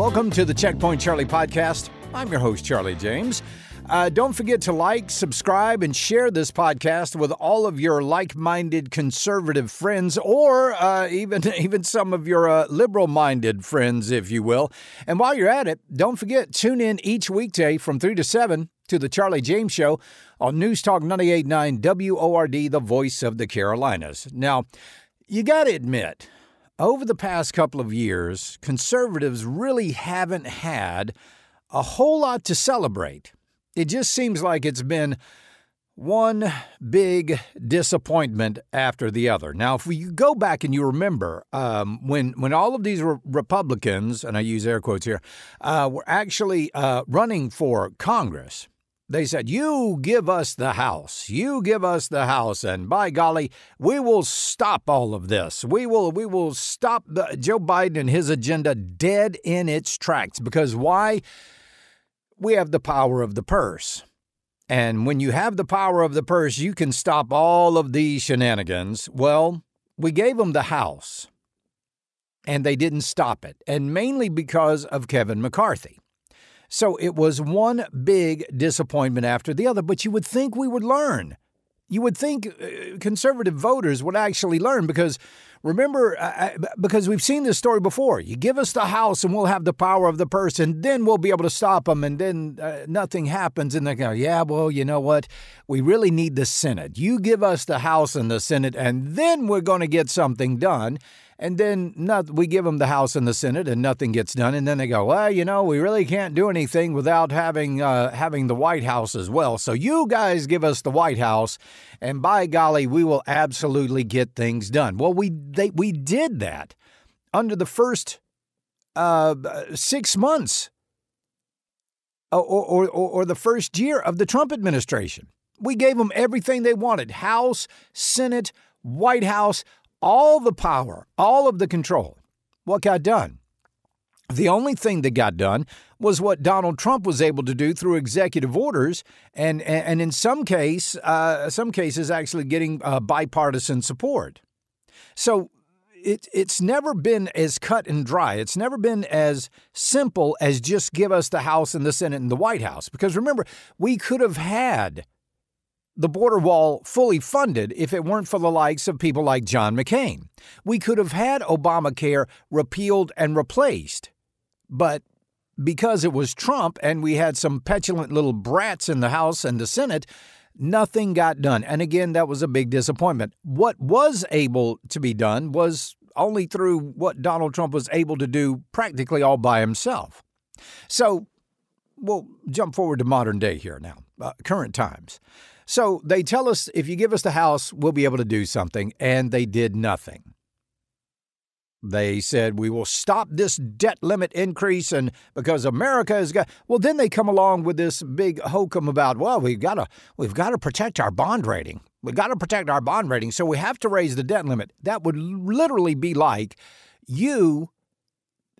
Welcome to the Checkpoint Charlie podcast. I'm your host, Charlie James. Uh, don't forget to like, subscribe, and share this podcast with all of your like-minded conservative friends, or uh, even even some of your uh, liberal-minded friends, if you will. And while you're at it, don't forget tune in each weekday from three to seven to the Charlie James Show on News Talk 98.9 WORD, the voice of the Carolinas. Now, you got to admit, over the past couple of years, conservatives really haven't had a whole lot to celebrate. It just seems like it's been one big disappointment after the other. Now, if you go back and you remember um, when when all of these re- Republicans, and I use air quotes here, uh, were actually uh, running for Congress, they said, You give us the House. You give us the House. And by golly, we will stop all of this. We will we will stop the, Joe Biden and his agenda dead in its tracks. Because why? We have the power of the purse. And when you have the power of the purse, you can stop all of these shenanigans. Well, we gave them the House. And they didn't stop it. And mainly because of Kevin McCarthy. So it was one big disappointment after the other, but you would think we would learn. You would think uh, conservative voters would actually learn because remember, because we've seen this story before. You give us the House and we'll have the power of the purse, and then we'll be able to stop them, and then uh, nothing happens. And they go, yeah, well, you know what? We really need the Senate. You give us the House and the Senate, and then we're going to get something done and then not, we give them the House and the Senate, and nothing gets done. And then they go, well, you know, we really can't do anything without having uh, having the White House as well. So you guys give us the White House, and by golly, we will absolutely get things done. Well, we they, we did that under the first uh, six months. Or, or, or the first year of the Trump administration. We gave them everything they wanted House, Senate, White House, all the power, all of the control. What got done? The only thing that got done was what Donald Trump was able to do through executive orders, and and in some case, uh, some cases, actually getting uh, bipartisan support. So it, it's never been as cut and dry. It's never been as simple as just give us the House and the Senate and the White House. Because remember, we could have had the border wall fully funded if it weren't for the likes of people like John McCain. We could have had Obamacare repealed and replaced. But because it was Trump and we had some petulant little brats in the House and the Senate, nothing got done. And again, that was a big disappointment. What was able to be done was only through what Donald Trump was able to do practically all by himself. So we'll jump forward to modern day here now, uh, current times. So they tell us if you give us the house, we'll be able to do something, and they did nothing. They said we will stop this debt limit increase, and because America has got well, then they come along with this big hokum about well, we've got to we've got to protect our bond rating. We've got to protect our bond rating, so we have to raise the debt limit. That would literally be like you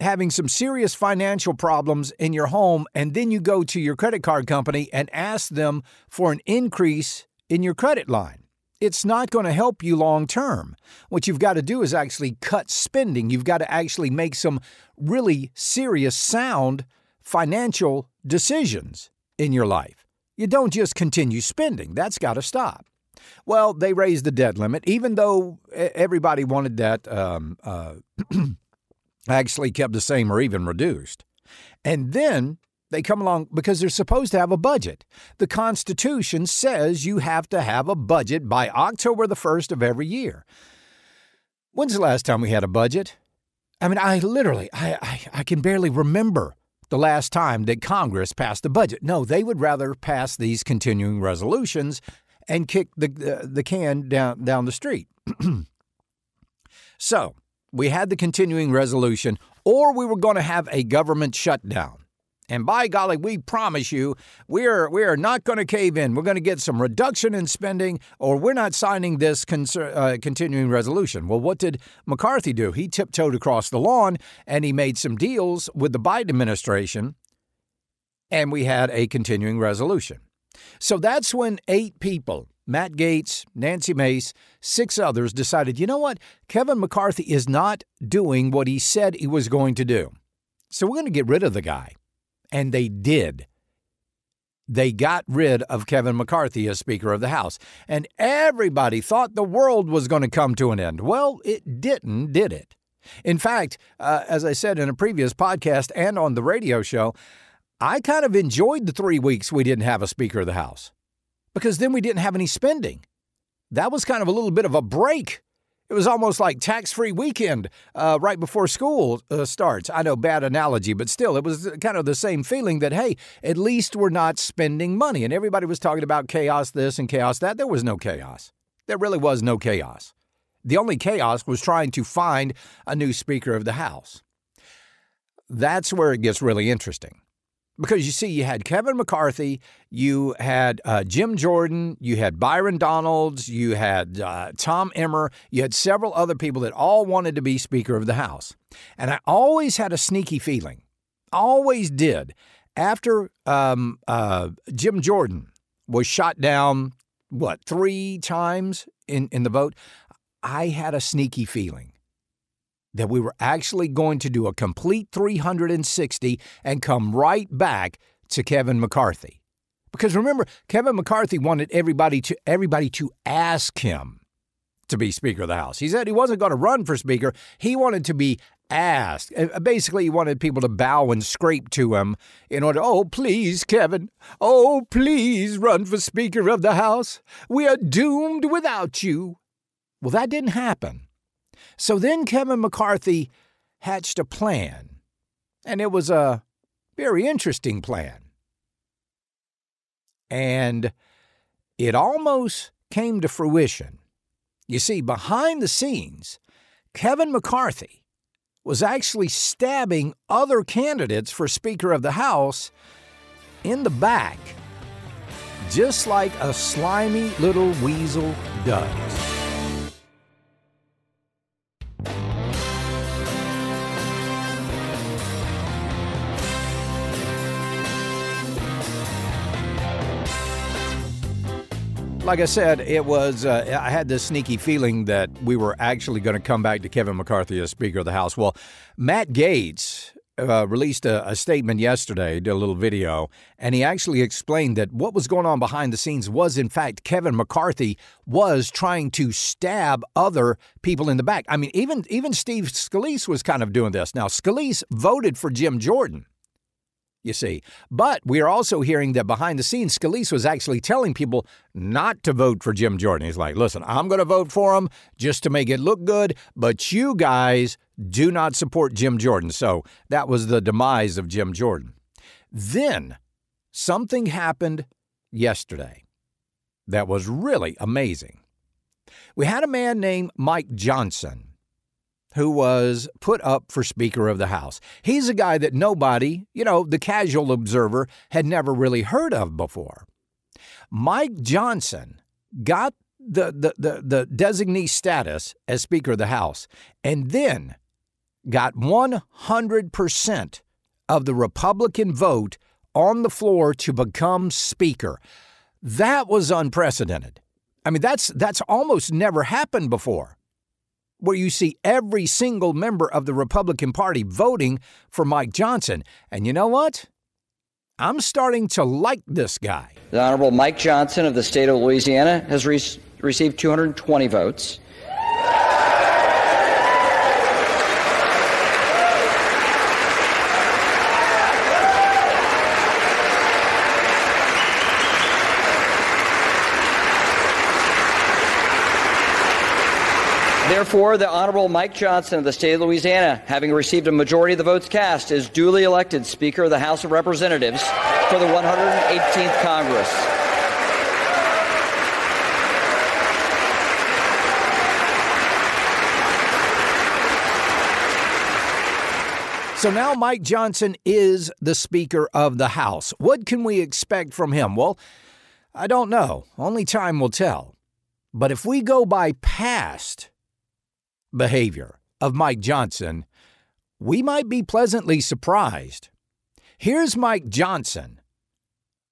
having some serious financial problems in your home, and then you go to your credit card company and ask them for an increase in your credit line. It's not going to help you long term. What you've got to do is actually cut spending. You've got to actually make some really serious, sound financial decisions in your life. You don't just continue spending, that's got to stop. Well, they raised the debt limit, even though everybody wanted that um, uh, actually kept the same or even reduced. And then they come along because they're supposed to have a budget. The Constitution says you have to have a budget by October the 1st of every year. When's the last time we had a budget? I mean, I literally, I, I, I can barely remember the last time that Congress passed a budget. No, they would rather pass these continuing resolutions and kick the, uh, the can down, down the street. so, we had the continuing resolution, or we were going to have a government shutdown. And by golly, we promise you, we're we are not going to cave in. We're going to get some reduction in spending, or we're not signing this uh, continuing resolution. Well, what did McCarthy do? He tiptoed across the lawn and he made some deals with the Biden administration, and we had a continuing resolution. So that's when eight people Matt Gaetz, Nancy Mace, six others decided, you know what? Kevin McCarthy is not doing what he said he was going to do. So we're going to get rid of the guy. And they did. They got rid of Kevin McCarthy as Speaker of the House. And everybody thought the world was going to come to an end. Well, it didn't, did it? In fact, uh, as I said in a previous podcast and on the radio show, I kind of enjoyed the three weeks we didn't have a Speaker of the House because then we didn't have any spending. That was kind of a little bit of a break. It was almost like tax free weekend uh, right before school uh, starts. I know, bad analogy, but still, it was kind of the same feeling that, hey, at least we're not spending money. And everybody was talking about chaos this and chaos that. There was no chaos. There really was no chaos. The only chaos was trying to find a new Speaker of the House. That's where it gets really interesting. Because you see, you had Kevin McCarthy, you had uh, Jim Jordan, you had Byron Donalds, you had uh, Tom Emmer, you had several other people that all wanted to be Speaker of the House. And I always had a sneaky feeling, always did, after um, uh, Jim Jordan was shot down, what, three times in, in the vote? I had a sneaky feeling that we were actually going to do a complete 360 and come right back to Kevin McCarthy. Because remember, Kevin McCarthy wanted everybody to everybody to ask him to be Speaker of the House. He said he wasn't going to run for Speaker. He wanted to be asked. Uh, basically, he wanted people to bow and scrape to him in order, oh, please, Kevin, oh, please run for Speaker of the House. We are doomed without you. Well, that didn't happen. So then Kevin McCarthy hatched a plan, and it was a very interesting plan. And it almost came to fruition. You see, behind the scenes, Kevin McCarthy was actually stabbing other candidates for Speaker of the House in the back, just like a slimy little weasel does. Like I said, it was. Uh, I had this sneaky feeling that we were actually going to come back to Kevin McCarthy as Speaker of the House. Well, Matt Gaetz uh, released a, a, statement yesterday, did a little video, and he actually explained that what was going on behind the scenes was, in fact, Kevin McCarthy was trying to stab other people in the back. I mean, even even Steve Scalise was kind of doing this. Now, Scalise voted for Jim Jordan you see. But we are also hearing that behind the scenes, Scalise was actually telling people not to vote for Jim Jordan. He's like, listen, I'm going to vote for him just to make it look good, but you guys do not support Jim Jordan. So that was the demise of Jim Jordan. Then something happened yesterday that was really amazing. We had a man named Mike Johnson who was put up for Speaker of the House. He's a guy that nobody, you know, the casual observer, had never really heard of before. Mike Johnson got the, the, the, the designee status as Speaker of the House and then got 100% of the Republican vote on the floor to become Speaker. That was unprecedented. I mean, that's, that's almost never happened before where you see every single member of the Republican Party voting for Mike Johnson. And you know what? I'm starting to like this guy. The Honorable Mike Johnson of the state of Louisiana has re- received 220 votes. Therefore, the Honorable Mike Johnson of the state of Louisiana, having received a majority of the votes cast, is duly elected Speaker of the House of Representatives for the 118th Congress. So now Mike Johnson is the Speaker of the House. What can we expect from him? Well, I don't know. Only time will tell. But if we go by past behavior of Mike Johnson, we might be pleasantly surprised. Here's Mike Johnson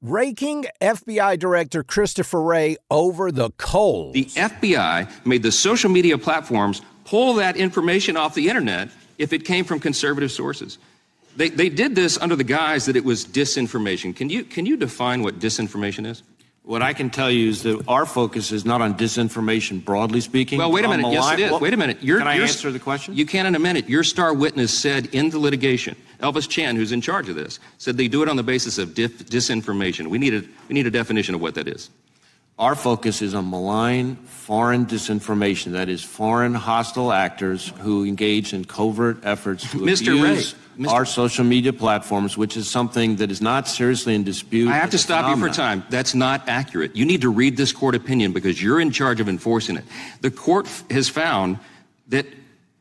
raking FBI Director Christopher Wray over the coals. The FBI made the social media platforms pull that information off the internet if it came from conservative sources. They, they did this under the guise that it was disinformation. Can you, can you define what disinformation is? What I can tell you is that our focus is not on disinformation, broadly speaking. Well, wait a minute. Yes, it is. Well, wait a minute. You're, can I answer the question? You can in a minute. Your star witness said in the litigation, Elvis Chan, who's in charge of this, said they do it on the basis of disinformation. We need, a, we need a definition of what that is. Our focus is on malign foreign disinformation, that is, foreign hostile actors who engage in covert efforts to Mr. abuse Mr. our social media platforms, which is something that is not seriously in dispute. I have to stop you for phenomenon. time. That's not accurate. You need to read this court opinion because you're in charge of enforcing it. The court f- has found that,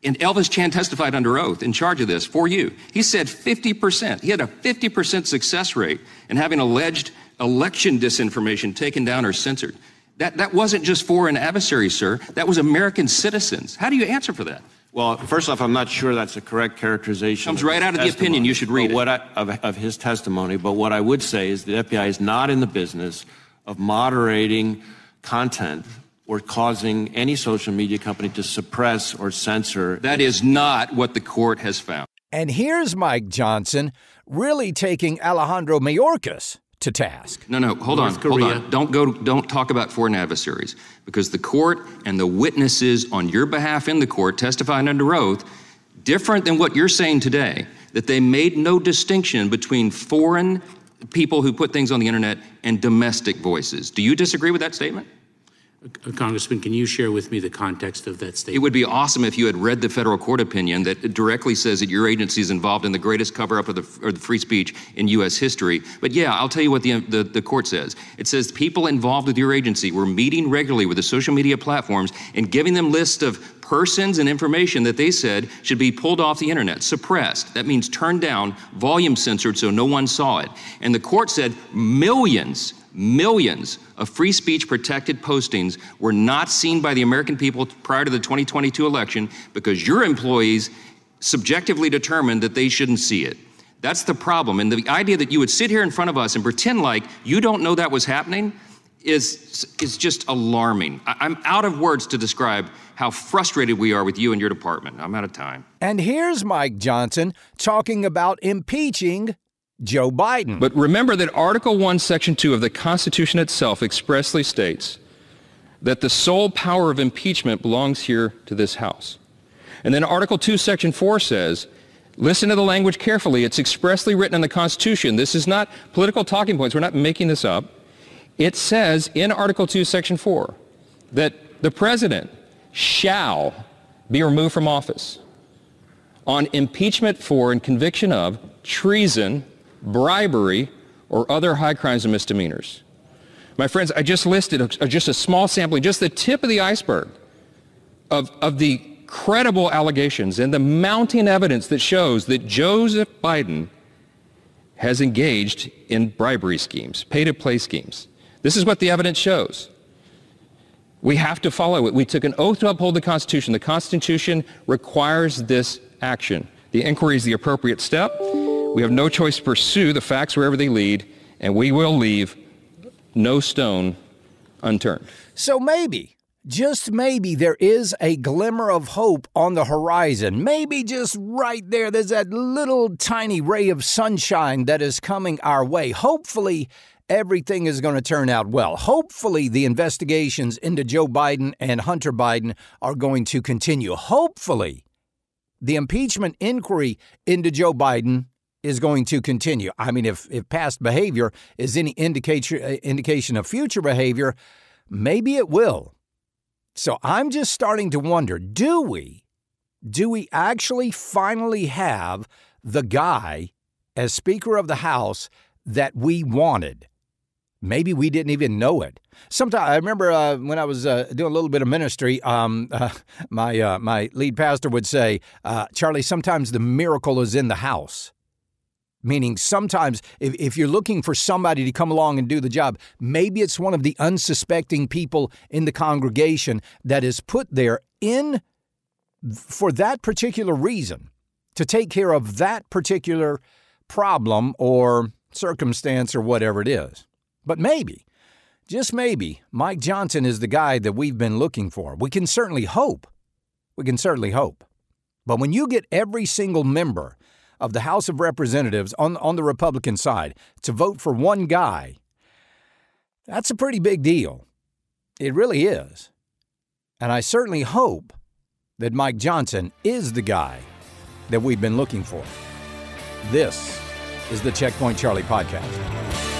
and Elvis Chan testified under oath in charge of this for you. He said 50%. He had a 50% success rate in having alleged election disinformation taken down or censored. That, that wasn't just foreign adversaries, sir. That was American citizens. How do you answer for that? Well, first off, I'm not sure that's a correct characterization. Comes right out of the opinion. You should read But it. What I, of, of his testimony, but what I would say is the FBI is not in the business of moderating content or causing any social media company to suppress or censor. That is not what the court has found. And here's Mike Johnson really taking Alejandro Mayorkas to task. No, no, hold on, North hold on. Don't go. Don't talk about foreign adversaries because the court and the witnesses on your behalf in the court testifying under oath, different than what you're saying today, that they made no distinction between foreign people who put things on the internet and domestic voices. Do you disagree with that statement? Uh, Congressman, can you share with me the context of that statement? It would be awesome if you had read the federal court opinion that directly says that your agency is involved in the greatest cover up of the, of the free speech in U.S. history. But yeah, I'll tell you what the, the, the court says. It says people involved with your agency were meeting regularly with the social media platforms and giving them lists of persons and information that they said should be pulled off the internet, suppressed. That means turned down, volume censored so no one saw it. And the court said millions, millions of free speech protected postings were not seen by the American people prior to the 2022 election because your employees subjectively determined that they shouldn't see it. That's the problem. And the idea that you would sit here in front of us and pretend like you don't know that was happening is, is just alarming. I, I'm out of words to describe how frustrated we are with you and your department. I'm out of time. And here's Mike Johnson talking about impeaching Joe Biden. But remember that Article 1, Section 2 of the Constitution itself expressly states that the sole power of impeachment belongs here to this House. And then Article 2, Section 4 says, listen to the language carefully. It's expressly written in the Constitution. This is not political talking points. We're not making this up. It says in Article 2, Section 4 that the president shall be removed from office on impeachment for and conviction of treason, bribery, or other high crimes and misdemeanors. My friends, I just listed a, just a small sampling, just the tip of the iceberg of, of the credible allegations and the mounting evidence that shows that Joseph Biden has engaged in bribery schemes, pay-to-play schemes. This is what the evidence shows. We have to follow it. We took an oath to uphold the Constitution. The Constitution requires this action. The inquiry is the appropriate step. We have no choice to pursue the facts wherever they lead, and we will leave no stone unturned. So maybe, just maybe, there is a glimmer of hope on the horizon. Maybe just right there, there's that little tiny ray of sunshine that is coming our way. Hopefully, everything is going to turn out well. Hopefully, the investigations into Joe Biden and Hunter Biden are going to continue. Hopefully, the impeachment inquiry into Joe Biden is going to continue. I mean, if, if past behavior is any indication, uh, indication of future behavior, maybe it will. So I'm just starting to wonder do we, do we actually finally have the guy as Speaker of the House that we wanted? Maybe we didn't even know it. Sometimes I remember uh, when I was uh, doing a little bit of ministry, um, uh, my uh, my lead pastor would say, uh, "Charlie, sometimes the miracle is in the house." Meaning, sometimes if, if you're looking for somebody to come along and do the job, maybe it's one of the unsuspecting people in the congregation that is put there in for that particular reason to take care of that particular problem or circumstance or whatever it is. But maybe, just maybe, Mike Johnson is the guy that we've been looking for. We can certainly hope. We can certainly hope. But when you get every single member of the House of Representatives on, on the Republican side to vote for one guy, that's a pretty big deal. It really is. And I certainly hope that Mike Johnson is the guy that we've been looking for. This is the Checkpoint Charlie podcast.